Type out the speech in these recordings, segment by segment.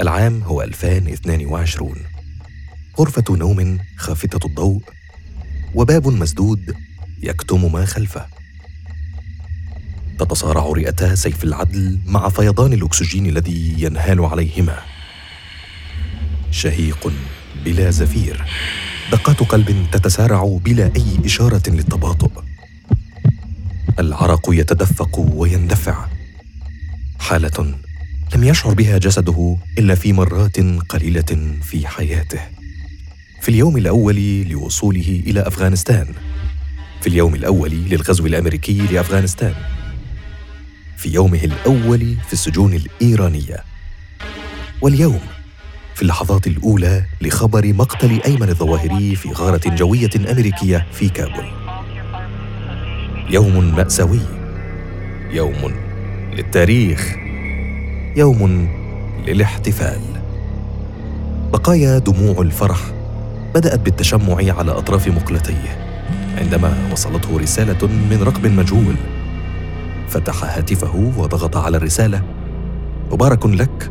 العام هو 2022 غرفة نوم خافتة الضوء وباب مسدود يكتم ما خلفه. تتصارع رئتا سيف العدل مع فيضان الأكسجين الذي ينهال عليهما. شهيق بلا زفير. دقات قلب تتسارع بلا أي إشارة للتباطؤ. العرق يتدفق ويندفع. حالة لم يشعر بها جسده إلا في مرات قليلة في حياته. في اليوم الأول لوصوله إلى أفغانستان. في اليوم الأول للغزو الأمريكي لأفغانستان. في يومه الأول في السجون الإيرانية. واليوم في اللحظات الأولى لخبر مقتل أيمن الظواهري في غارة جوية أمريكية في كابول. يوم مأساوي. يوم للتاريخ. يوم للاحتفال. بقايا دموع الفرح بدأت بالتشمع على أطراف مقلتيه عندما وصلته رسالة من رقم مجهول فتح هاتفه وضغط على الرسالة. مبارك لك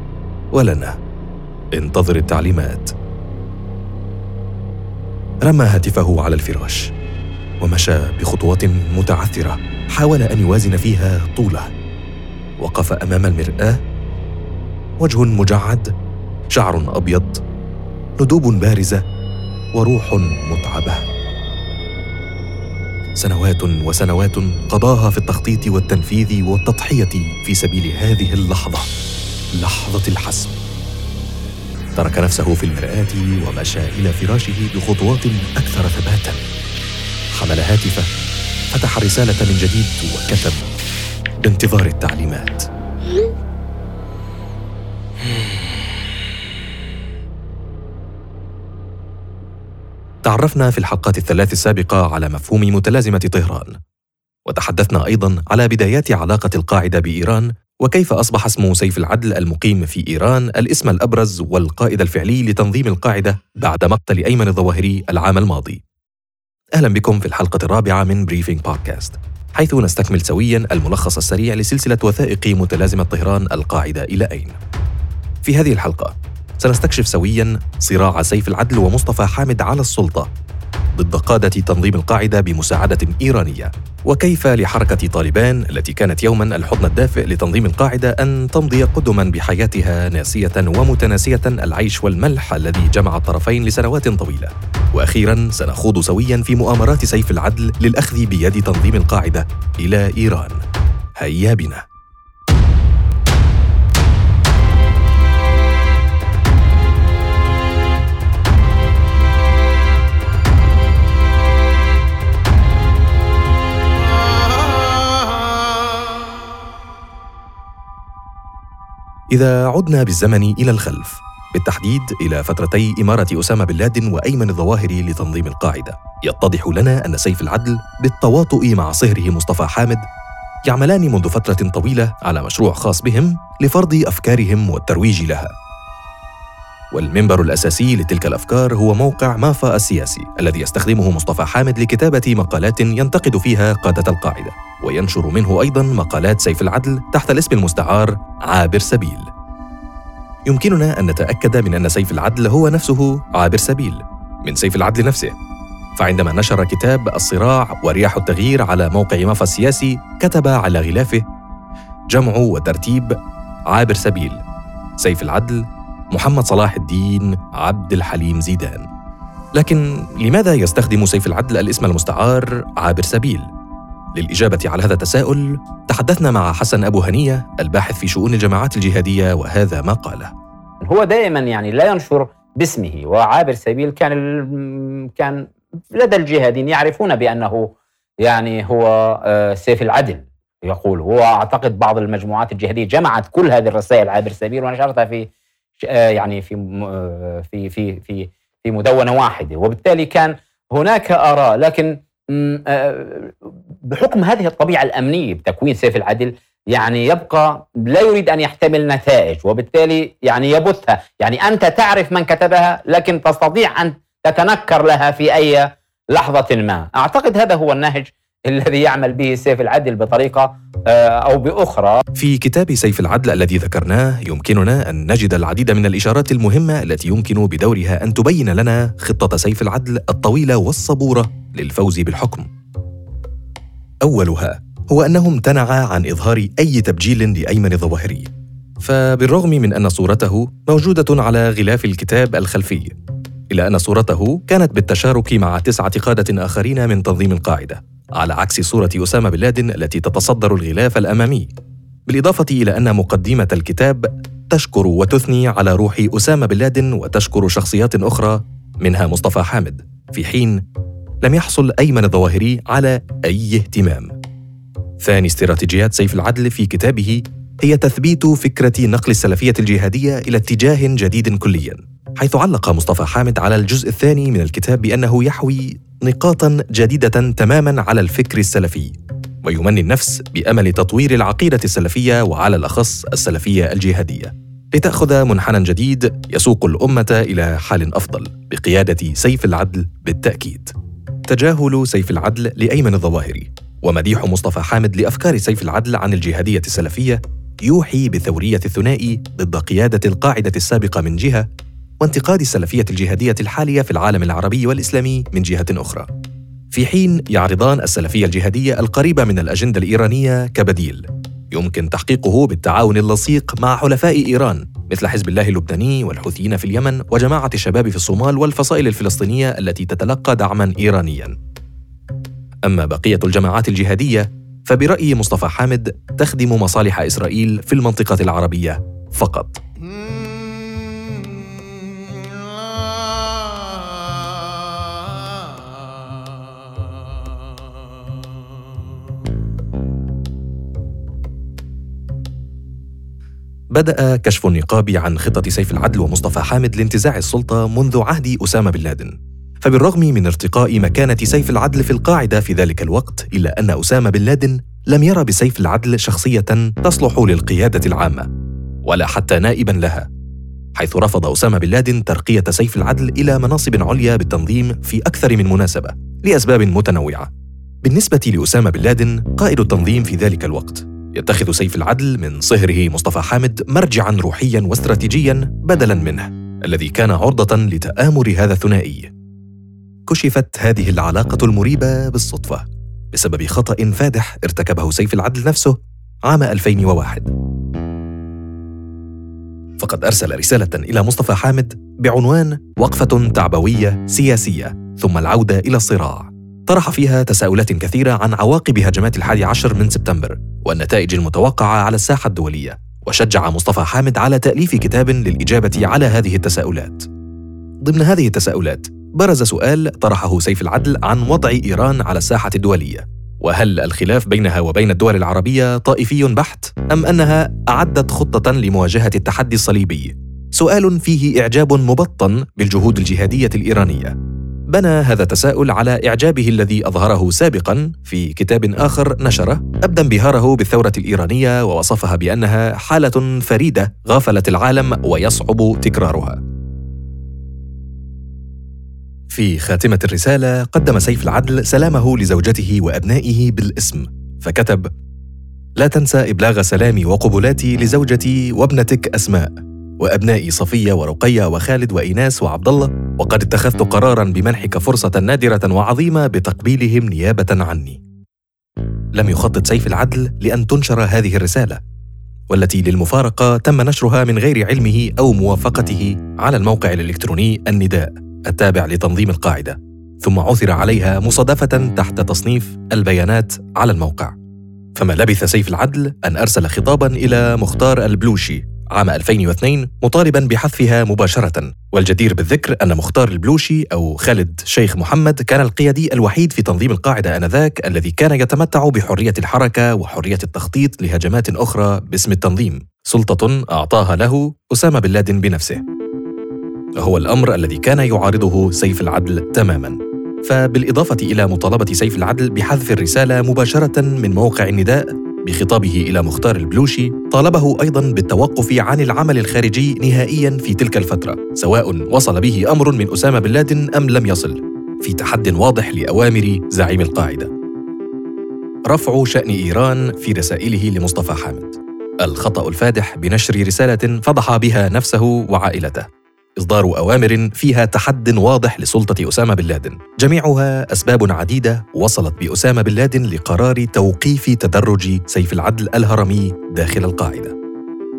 ولنا. انتظر التعليمات. رمى هاتفه على الفراش ومشى بخطوات متعثرة. حاول أن يوازن فيها طوله. وقف أمام المرآة وجه مجعد شعر أبيض ندوب بارزة وروح متعبة. سنوات وسنوات قضاها في التخطيط والتنفيذ والتضحية في سبيل هذه اللحظة لحظة الحسم. ترك نفسه في المرآة ومشى إلى فراشه بخطوات أكثر ثباتا. حمل هاتفه فتح الرساله من جديد وكتب بانتظار التعليمات. تعرفنا في الحلقات الثلاث السابقة على مفهوم متلازمة طهران. وتحدثنا أيضا على بدايات علاقة القاعدة بإيران وكيف أصبح اسم سيف العدل المقيم في إيران الاسم الأبرز والقائد الفعلي لتنظيم القاعدة بعد مقتل أيمن الظواهري العام الماضي. أهلا بكم في الحلقة الرابعة من بريفينج بودكاست حيث نستكمل سويا الملخص السريع لسلسلة وثائق متلازمة طهران القاعدة إلى أين. في هذه الحلقة سنستكشف سويا صراع سيف العدل ومصطفى حامد على السلطة ضد قادة تنظيم القاعدة بمساعدة إيرانية. وكيف لحركة طالبان التي كانت يوما الحضن الدافئ لتنظيم القاعدة أن تمضي قدما بحياتها ناسية ومتناسية العيش والملح الذي جمع الطرفين لسنوات طويلة؟ وأخيرا سنخوض سويا في مؤامرات سيف العدل للأخذ بيد تنظيم القاعدة إلى إيران. هيا بنا. إذا عدنا بالزمن إلى الخلف بالتحديد إلى فترتي إمارة أسامة بن لادن وأيمن الظواهري لتنظيم القاعدة. يتضح لنا أن سيف العدل بالتواطؤ مع صهره مصطفى حامد يعملان منذ فترة طويلة على مشروع خاص بهم لفرض أفكارهم والترويج لها. والمنبر الأساسي لتلك الأفكار هو موقع مافا السياسي الذي يستخدمه مصطفى حامد لكتابة مقالات ينتقد فيها قادة القاعدة وينشر منه أيضا مقالات سيف العدل تحت الاسم المستعار عابر سبيل. يمكننا أن نتأكد من أن سيف العدل هو نفسه عابر سبيل من سيف العدل نفسه. فعندما نشر كتاب الصراع ورياح التغيير على موقع مافا السياسي كتب على غلافه جمع وترتيب عابر سبيل سيف العدل محمد صلاح الدين عبد الحليم زيدان. لكن لماذا يستخدم سيف العدل الاسم المستعار عابر سبيل؟ للإجابة على هذا التساؤل تحدثنا مع حسن أبو هنية الباحث في شؤون الجماعات الجهادية وهذا ما قاله. هو دائما يعني لا ينشر باسمه وعابر سبيل كان كان لدى الجهاديين يعرفون بأنه يعني هو آه، سيف العدل يقول. هو أعتقد بعض المجموعات الجهادية جمعت كل هذه الرسائل عابر سبيل ونشرتها في يعني في آه، في في في في مدونة واحدة. وبالتالي كان هناك آراء لكن آه، بحكم هذه الطبيعة الأمنية بتكوين سيف العدل يعني يبقى لا يريد أن يحتمل نتائج. وبالتالي يعني يبثها يعني أنت تعرف من كتبها لكن تستطيع أن تتنكر لها في أي لحظة ما. أعتقد هذا هو النهج الذي يعمل به سيف العدل بطريقة آه، أو بأخرى. في كتاب سيف العدل الذي ذكرناه يمكننا أن نجد العديد من الإشارات المهمة التي يمكن بدورها أن تبين لنا خطة سيف العدل الطويلة والصبورة للفوز بالحكم. أولها هو أنه امتنع عن إظهار أي تبجيل لأيمن الظواهري. فبالرغم من أن صورته موجودة على غلاف الكتاب الخلفي إلا أن صورته كانت بالتشارك مع تسعة قادة آخرين من تنظيم القاعدة. على عكس صورة أسامة بن لادن التي تتصدر الغلاف الأمامي. بالإضافة إلى أن مقدمة الكتاب تشكر وتثني على روح أسامة بن لادن وتشكر شخصيات أخرى منها مصطفى حامد. في حين لم يحصل أيمن الظواهري على أي اهتمام. ثاني استراتيجيات سيف العدل في كتابه هي تثبيت فكرة نقل السلفية الجهادية إلى اتجاه جديد كلياً. حيث علق مصطفى حامد على الجزء الثاني من الكتاب بأنه يحوي نقاطا جديدة تماما على الفكر السلفي ويمني النفس بأمل تطوير العقيدة السلفية وعلى الأخص السلفية الجهادية. لتأخذ منحنى جديد يسوق الأمة إلى حال أفضل بقيادة سيف العدل بالتأكيد. تجاهل سيف العدل لأيمن الظواهري ومديح مصطفى حامد لأفكار سيف العدل عن الجهادية السلفية يوحي بثورية الثنائي ضد قيادة القاعدة السابقة من جهة وانتقاد السلفية الجهادية الحالية في العالم العربي والإسلامي من جهة أخرى. في حين يعرضان السلفية الجهادية القريبة من الأجندة الإيرانية كبديل يمكن تحقيقه بالتعاون اللصيق مع حلفاء إيران مثل حزب الله اللبناني والحوثيين في اليمن وجماعة الشباب في الصومال والفصائل الفلسطينية التي تتلقى دعما إيرانيا. أما بقية الجماعات الجهادية فبرأي مصطفى حامد تخدم مصالح إسرائيل في المنطقة العربية فقط. بدأ كشف النقاب عن خطة سيف العدل ومصطفى حامد لانتزاع السلطة منذ عهد أسامة بن لادن. فبالرغم من ارتقاء مكانة سيف العدل في القاعدة في ذلك الوقت إلا أن أسامة بن لادن لم يرى بسيف العدل شخصية تصلح للقيادة العامة ولا حتى نائبا لها حيث رفض أسامة بن لادن ترقية سيف العدل إلى مناصب عليا بالتنظيم في أكثر من مناسبة لأسباب متنوعة. بالنسبة لأسامة بن لادن قائد التنظيم في ذلك الوقت يتخذ سيف العدل من صهره مصطفى حامد مرجعا روحيا واستراتيجيا بدلا منه الذي كان عرضة لتآمر هذا الثنائي. كشفت هذه العلاقة المريبة بالصدفة بسبب خطأ فادح ارتكبه سيف العدل نفسه عام 2001. فقد أرسل رسالة إلى مصطفى حامد بعنوان وقفة تعبوية سياسية ثم العودة إلى الصراع. طرح فيها تساؤلات كثيرة عن عواقب هجمات الحادي عشر من سبتمبر والنتائج المتوقعة على الساحة الدولية وشجع مصطفى حامد على تأليف كتاب للإجابة على هذه التساؤلات ضمن هذه التساؤلات برز سؤال طرحه سيف العدل عن وضع إيران على الساحة الدولية وهل الخلاف بينها وبين الدول العربية طائفي بحت أم أنها أعدت خطة لمواجهة التحدي الصليبي؟ سؤال فيه إعجاب مبطن بالجهود الجهادية الإيرانية بنى هذا التساؤل على إعجابه الذي أظهره سابقا في كتاب آخر نشره. أبدى انبهاره بالثورة الإيرانية ووصفها بأنها حالة فريدة غافلت العالم ويصعب تكرارها. في خاتمة الرسالة قدم سيف العدل سلامه لزوجته وأبنائه بالاسم فكتب لا تنسى إبلاغ سلامي وقبلاتي لزوجتي وابنتك أسماء. وأبنائي صفية ورقية وخالد وإيناس وعبد الله وقد اتخذت قرارا بمنحك فرصة نادرة وعظيمة بتقبيلهم نيابة عني. لم يخطط سيف العدل لأن تنشر هذه الرسالة والتي للمفارقة تم نشرها من غير علمه أو موافقته على الموقع الإلكتروني النداء التابع لتنظيم القاعدة ثم عثر عليها مصادفة تحت تصنيف البيانات على الموقع فما لبث سيف العدل أن أرسل خطابا إلى مختار البلوشي عام 2002 مطالبا بحذفها مباشرة. والجدير بالذكر أن مختار البلوشي أو خالد شيخ محمد كان القيادي الوحيد في تنظيم القاعدة آنذاك الذي كان يتمتع بحرية الحركة وحرية التخطيط لهجمات أخرى باسم التنظيم. سلطة أعطاها له أسامة بن لادن بنفسه. هو الأمر الذي كان يعارضه سيف العدل تماما. فبالإضافة إلى مطالبة سيف العدل بحذف الرسالة مباشرة من موقع النداء بخطابه إلى مختار البلوشي طالبه أيضا بالتوقف عن العمل الخارجي نهائيا في تلك الفترة سواء وصل به أمر من أسامة بن لادن أم لم يصل في تحد واضح لأوامر زعيم القاعدة. رفع شأن إيران في رسائله لمصطفى حامد. الخطأ الفادح بنشر رسالة فضح بها نفسه وعائلته. إصدار أوامر فيها تحد واضح لسلطة أسامة بن لادن. جميعها أسباب عديدة وصلت بأسامة بن لادن لقرار توقيف تدرج سيف العدل الهرمي داخل القاعدة.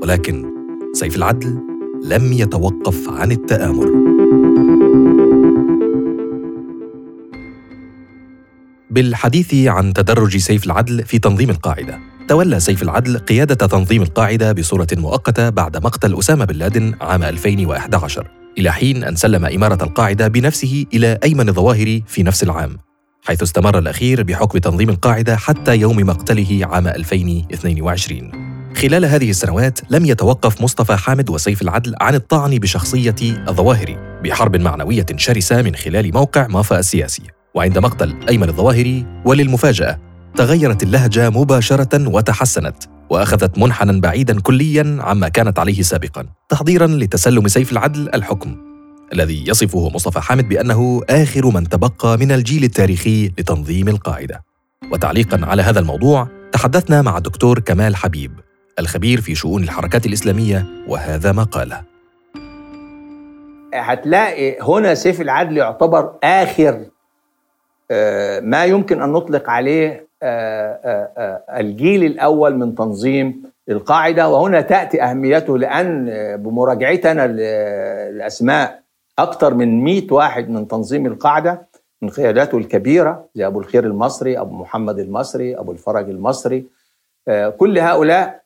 ولكن سيف العدل لم يتوقف عن التآمر. بالحديث عن تدرج سيف العدل في تنظيم القاعدة. تولى سيف العدل قيادة تنظيم القاعدة بصورة مؤقتة بعد مقتل أسامة بن لادن عام 2011 إلى حين أن سلم إمارة القاعدة بنفسه إلى أيمن الظواهري في نفس العام حيث استمر الأخير بحكم تنظيم القاعدة حتى يوم مقتله عام 2022 خلال هذه السنوات لم يتوقف مصطفى حامد وسيف العدل عن الطعن بشخصية الظواهري بحرب معنوية شرسة من خلال موقع مافا السياسي. وعند مقتل أيمن الظواهري وللمفاجأة تغيرت اللهجة مباشرة وتحسنت وأخذت منحنى بعيدا كليا عما كانت عليه سابقا تحضيرا لتسلم سيف العدل الحكم الذي يصفه مصطفى حامد بأنه آخر من تبقى من الجيل التاريخي لتنظيم القاعدة. وتعليقا على هذا الموضوع تحدثنا مع الدكتور كمال حبيب الخبير في شؤون الحركات الإسلامية وهذا ما قاله. هتلاقي هنا سيف العدل يعتبر آخر ما يمكن أن نطلق عليه آه، آه، الجيل الأول من تنظيم القاعدة. وهنا تأتي أهميته لأن بمراجعتنا الأسماء أكثر من 100 واحد من تنظيم القاعدة من قياداته الكبيرة زي أبو الخير المصري أبو محمد المصري أبو الفرج المصري كل هؤلاء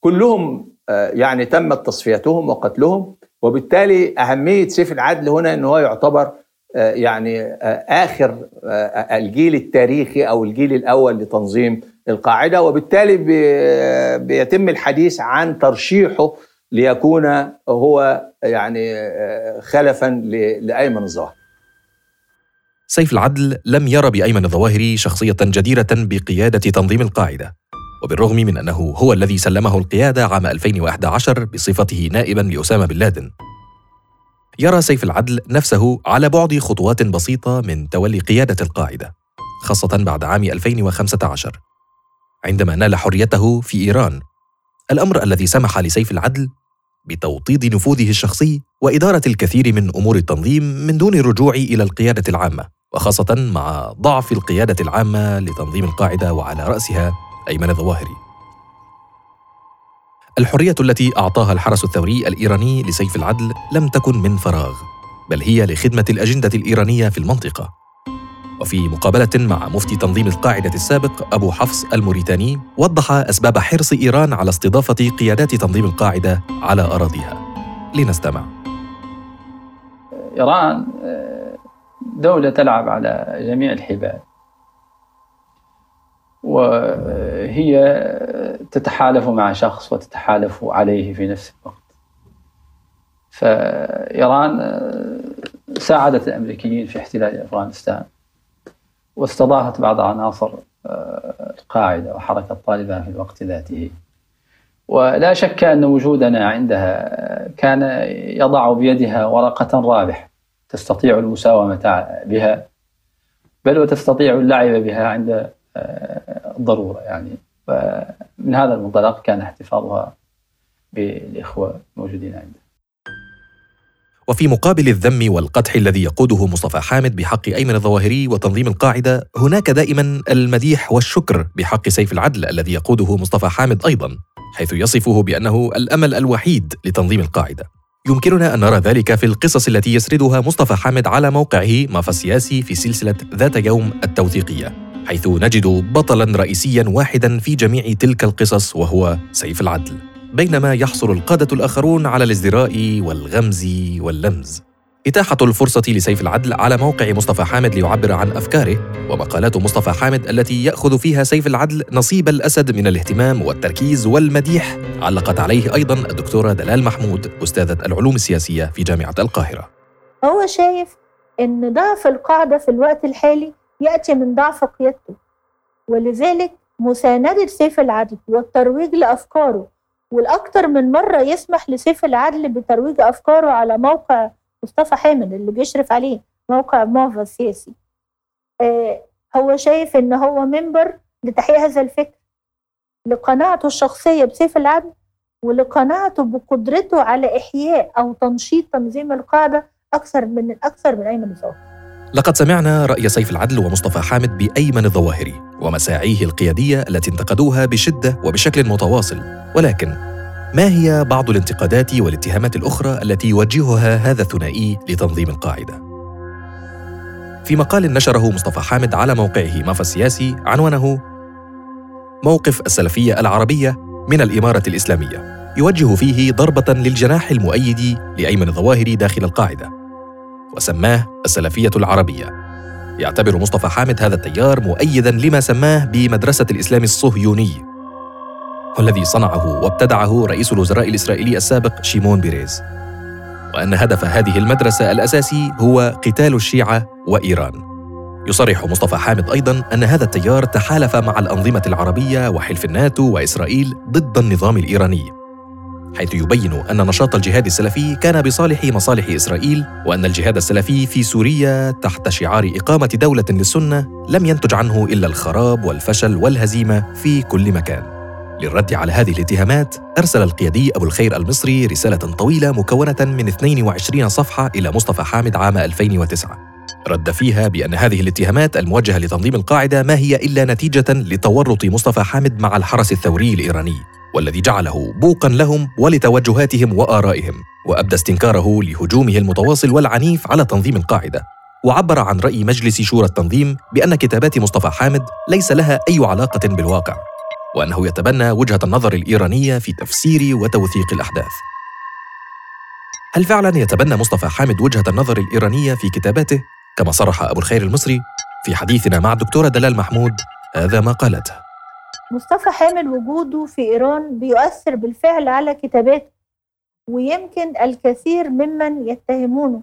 كلهم يعني تمت تصفيتهم وقتلهم. وبالتالي أهمية سيف العدل هنا أنه هو يعتبر آه، يعني آه، آخر آه، الجيل التاريخي أو الجيل الأول لتنظيم القاعدة. وبالتالي بيتم الحديث عن ترشيحه ليكون هو يعني خلفا لأيمن الظاهر. سيف العدل لم يرى بأيمن الظواهري شخصية جديرة بقيادة تنظيم القاعدة. وبالرغم من أنه هو الذي سلمه القيادة عام 2011 بصفته نائبا لأسامة بن لادن. يرى سيف العدل نفسه على بعد خطوات بسيطة من تولي قيادة القاعدة خاصة بعد عام 2015 عندما نال حريته في إيران الأمر الذي سمح لسيف العدل بتوطيد نفوذه الشخصي وإدارة الكثير من أمور التنظيم من دون الرجوع إلى القيادة العامة وخاصة مع ضعف القيادة العامة لتنظيم القاعدة وعلى رأسها أيمن الظواهري. الحرية التي أعطاها الحرس الثوري الإيراني لسيف العدل لم تكن من فراغ بل هي لخدمة الأجندة الإيرانية في المنطقة. وفي مقابلة مع مفتي تنظيم القاعدة السابق أبو حفص الموريتاني وضح أسباب حرص إيران على استضافة قيادات تنظيم القاعدة على أراضيها. لنستمع. إيران آه، دولة تلعب على جميع الحبال. وهي تتحالف مع شخص وتتحالف عليه في نفس الوقت. فإيران ساعدت الأمريكيين في احتلال أفغانستان واستضافت بعض عناصر آه، القاعدة وحركة طالبان في الوقت ذاته. ولا شك أن وجودنا عندها كان يضع بيدها ورقة رابح تستطيع المساومة بها بل وتستطيع اللعب بها عند ضرورة يعني. فمن هذا المنطلق كان احتفاظها بالإخوة الموجودين عنده. وفي مقابل الذم والقدح الذي يقوده مصطفى حامد بحق أيمن الظواهري وتنظيم القاعدة هناك دائما المديح والشكر بحق سيف العدل الذي يقوده مصطفى حامد أيضا حيث يصفه بأنه الأمل الوحيد لتنظيم القاعدة. يمكننا أن نرى ذلك في القصص التي يسردها مصطفى حامد على موقعه مافا السياسي في سلسلة ذات يوم التوثيقية. حيث نجد بطلا رئيسيا واحدا في جميع تلك القصص وهو سيف العدل. بينما يحصل القادة الآخرون على الازدراء والغمز واللمز. إتاحة الفرصة لسيف العدل على موقع مصطفى حامد ليعبر عن أفكاره ومقالات مصطفى حامد التي يأخذ فيها سيف العدل نصيب الأسد من الاهتمام والتركيز والمديح علقت عليه أيضا الدكتورة دلال محمود أستاذة العلوم السياسية في جامعة القاهرة. هو شايف أن ضعف القاعدة في الوقت الحالي يأتي من ضعف قيادته. ولذلك مساندة سيف العدل والترويج لأفكاره والأكثر من مرة يسمح لسيف العدل بترويج أفكاره على موقع مصطفى حامد اللي بيشرف عليه موقع موفا السياسي. آه هو شايف إن هو منبر لتحقيق هذا الفكر لقناعته الشخصية بسيف العدل ولقناعته بقدرته على إحياء أو تنشيط تنظيم القاعدة أكثر من أكثر من أيمن الظاهري لقد سمعنا رأي سيف العدل ومصطفى حامد بأيمن الظواهري ومساعيه القيادية التي انتقدوها بشدة وبشكل متواصل. ولكن ما هي بعض الانتقادات والاتهامات الأخرى التي يوجهها هذا الثنائي لتنظيم القاعدة؟ في مقال نشره مصطفى حامد على موقعه مافا السياسي عنوانه موقف السلفية العربية من الإمارة الإسلامية. يوجه فيه ضربة للجناح المؤيد لأيمن الظواهري داخل القاعدة. وسماه السلفية العربية. يعتبر مصطفى حامد هذا التيار مؤيدا لما سماه بمدرسة الإسلام الصهيوني والذي صنعه وابتدعه رئيس الوزراء الإسرائيلي السابق شيمون بيريز. وأن هدف هذه المدرسة الأساسي هو قتال الشيعة وإيران. يصرح مصطفى حامد أيضا أن هذا التيار تحالف مع الأنظمة العربية وحلف الناتو وإسرائيل ضد النظام الإيراني. حيث يبين أن نشاط الجهاد السلفي كان بصالح مصالح إسرائيل وأن الجهاد السلفي في سوريا تحت شعار إقامة دولة للسنة لم ينتج عنه إلا الخراب والفشل والهزيمة في كل مكان. للرد على هذه الاتهامات أرسل القيادي أبو الخير المصري رسالة طويلة مكونة من 22 صفحة إلى مصطفى حامد عام 2009 رد فيها بأن هذه الاتهامات الموجهة لتنظيم القاعدة ما هي إلا نتيجة لتورط مصطفى حامد مع الحرس الثوري الإيراني. والذي جعله بوقا لهم ولتوجهاتهم وآرائهم وأبدى استنكاره لهجومه المتواصل والعنيف على تنظيم القاعدة. وعبر عن رأي مجلس شورى التنظيم بأن كتابات مصطفى حامد ليس لها أي علاقة بالواقع وأنه يتبنى وجهة النظر الإيرانية في تفسير وتوثيق الأحداث. هل فعلا يتبنى مصطفى حامد وجهة النظر الإيرانية في كتاباته؟ كما صرح أبو الخير المصري في حديثنا مع الدكتورة دلال محمود هذا ما قالته. مصطفى حامل وجوده في إيران بيؤثر بالفعل على كتاباته ويمكن الكثير ممن يتهمونه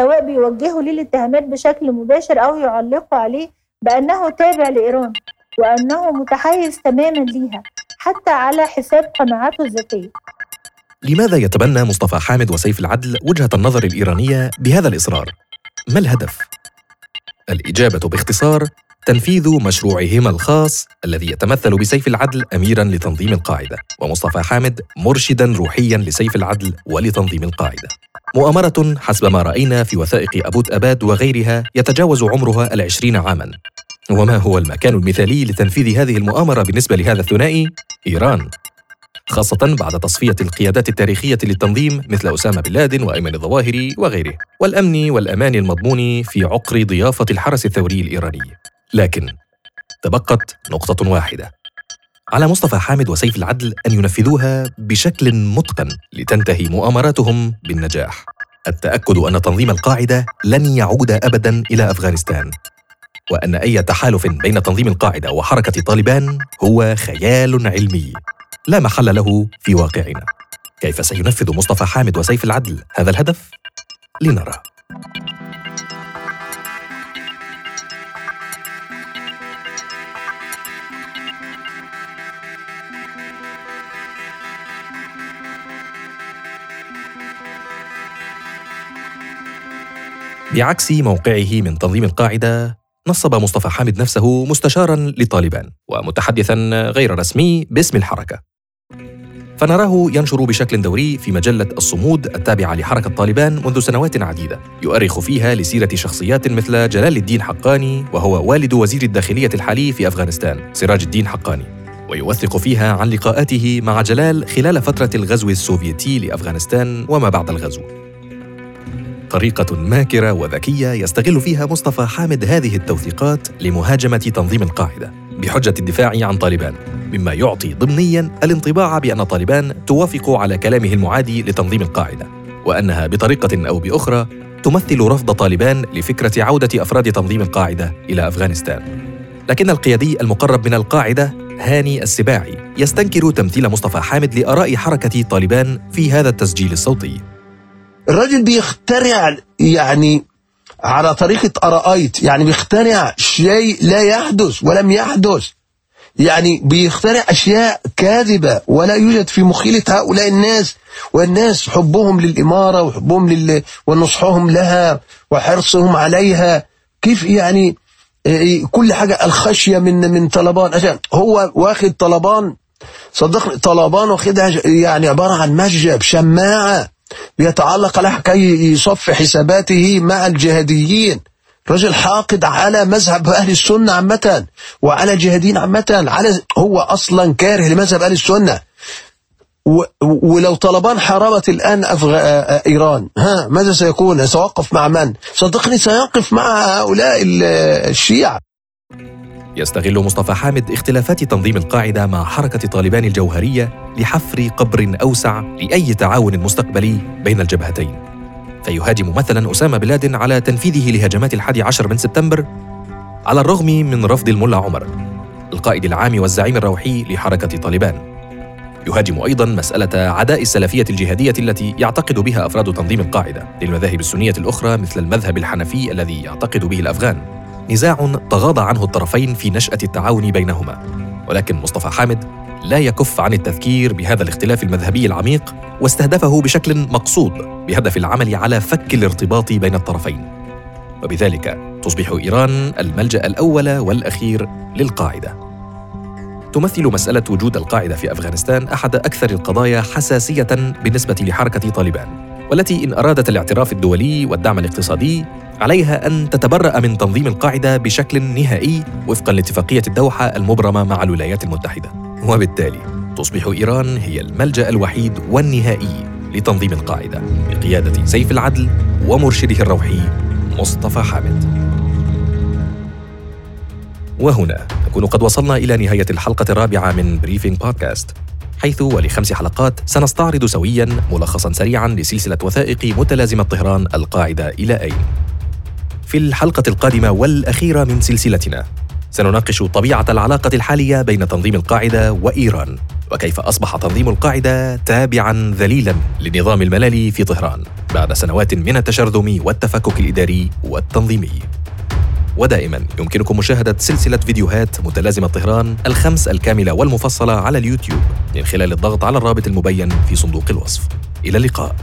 سواء بيوجهوا ليه الاتهامات بشكل مباشر أو يعلقوا عليه بأنه تابع لإيران وأنه متحيز تماما ليها حتى على حساب قناعاته الذاتية لماذا يتبنى مصطفى حامد وسيف العدل وجهة النظر الإيرانية بهذا الإصرار؟ ما الهدف؟ الإجابة باختصار تنفيذ مشروعهما الخاص الذي يتمثل بسيف العدل أميرا لتنظيم القاعدة ومصطفى حامد مرشدا روحيا لسيف العدل ولتنظيم القاعدة. مؤامرة حسب ما رأينا في وثائق أبوت أباد وغيرها يتجاوز عمرها العشرين عاما. وما هو المكان المثالي لتنفيذ هذه المؤامرة بالنسبة لهذا الثنائي؟ إيران. خاصة بعد تصفية القيادات التاريخية للتنظيم مثل أسامة بن لادن وأيمن الظواهري وغيره. والأمن والأمان المضمون في عقر ضيافة الحرس الثوري الإيراني. لكن تبقت نقطة واحدة. على مصطفى حامد وسيف العدل أن ينفذوها بشكل متقن لتنتهي مؤامراتهم بالنجاح. التأكد أن تنظيم القاعدة لن يعود أبدا إلى أفغانستان. وأن أي تحالف بين تنظيم القاعدة وحركة طالبان هو خيال علمي. لا محل له في واقعنا. كيف سينفذ مصطفى حامد وسيف العدل هذا الهدف؟ لنرى. بعكس موقعه من تنظيم القاعدة نصب مصطفى حامد نفسه مستشارا لطالبان ومتحدثا غير رسمي باسم الحركة. فنراه ينشر بشكل دوري في مجلة الصمود التابعة لحركة طالبان منذ سنوات عديدة يؤرخ فيها لسيرة شخصيات مثل جلال الدين حقاني وهو والد وزير الداخلية الحالي في أفغانستان سراج الدين حقاني ويوثق فيها عن لقاءاته مع جلال خلال فترة الغزو السوفيتي لأفغانستان وما بعد الغزو. طريقة ماكرة وذكية يستغل فيها مصطفى حامد هذه التوثيقات لمهاجمة تنظيم القاعدة بحجة الدفاع عن طالبان مما يعطي ضمنيا الانطباع بأن طالبان توافق على كلامه المعادي لتنظيم القاعدة وأنها بطريقة أو بأخرى تمثل رفض طالبان لفكرة عودة أفراد تنظيم القاعدة إلى أفغانستان. لكن القيادي المقرب من القاعدة هاني السباعي يستنكر تمثيل مصطفى حامد لآراء حركة طالبان في هذا التسجيل الصوتي. الراجل بيخترع يعني على طريقة أرأيت يعني بيخترع شيء لا يحدث ولم يحدث. يعني بيخترع أشياء كاذبة ولا يوجد في مخيلة هؤلاء الناس. والناس حبهم للإمارة وحبهم لل... ونصحهم لها وحرصهم عليها. كيف يعني إيه، كل حاجة الخشية من من طلبان. عشان هو واخد طلبان صدقني طلبان واخدها يعني عبارة عن مشجب شماعه بيتعلق عليها كي يصفي حساباته مع الجهاديين. رجل حاقد على مذهب أهل السنة عامة وعلى الجهاديين عامة على هو أصلا كاره لمذهب أهل السنة. و- ولو طلبان حاربت الآن أفغ... إيران ها ماذا سيكون؟ سيوقف مع من؟ صدقني سيقف مع هؤلاء ال- الشيعة. يستغل مصطفى حامد اختلافات تنظيم القاعدة مع حركة طالبان الجوهرية لحفر قبر أوسع لأي تعاون مستقبلي بين الجبهتين. فيهاجم مثلا أسامة بن لادن على تنفيذه لهجمات الحادي عشر من سبتمبر على الرغم من رفض الملا عمر القائد العام والزعيم الروحي لحركة طالبان. يهاجم أيضا مسألة عداء السلفية الجهادية التي يعتقد بها أفراد تنظيم القاعدة للمذاهب السنية الأخرى مثل المذهب الحنفي الذي يعتقد به الأفغان. نزاع تغاضى عنه الطرفين في نشأة التعاون بينهما. ولكن مصطفى حامد لا يكف عن التذكير بهذا الاختلاف المذهبي العميق واستهدفه بشكل مقصود بهدف العمل على فك الارتباط بين الطرفين. وبذلك تصبح إيران الملجأ الأول والأخير للقاعدة. تمثل مسألة وجود القاعدة في أفغانستان أحد أكثر القضايا حساسية بالنسبة لحركة طالبان والتي إن أرادت الاعتراف الدولي والدعم الاقتصادي عليها أن تتبرأ من تنظيم القاعدة بشكل نهائي وفقا لاتفاقية الدوحة المبرمة مع الولايات المتحدة. وبالتالي تصبح إيران هي الملجأ الوحيد والنهائي لتنظيم القاعدة بقيادة سيف العدل ومرشده الروحي مصطفى حامد. وهنا نكون قد وصلنا إلى نهاية الحلقة الرابعة من بريفينج بودكاست حيث ولخمس حلقات سنستعرض سويا ملخصا سريعا لسلسلة وثائق متلازمة طهران القاعدة إلى أين. في الحلقة القادمة والأخيرة من سلسلتنا. سنناقش طبيعة العلاقة الحالية بين تنظيم القاعدة وإيران وكيف أصبح تنظيم القاعدة تابعا ذليلا لنظام الملالي في طهران بعد سنوات من التشرذم والتفكك الإداري والتنظيمي. ودائما يمكنكم مشاهدة سلسلة فيديوهات متلازمة طهران الخمس الكاملة والمفصلة على اليوتيوب من خلال الضغط على الرابط المبين في صندوق الوصف. إلى اللقاء.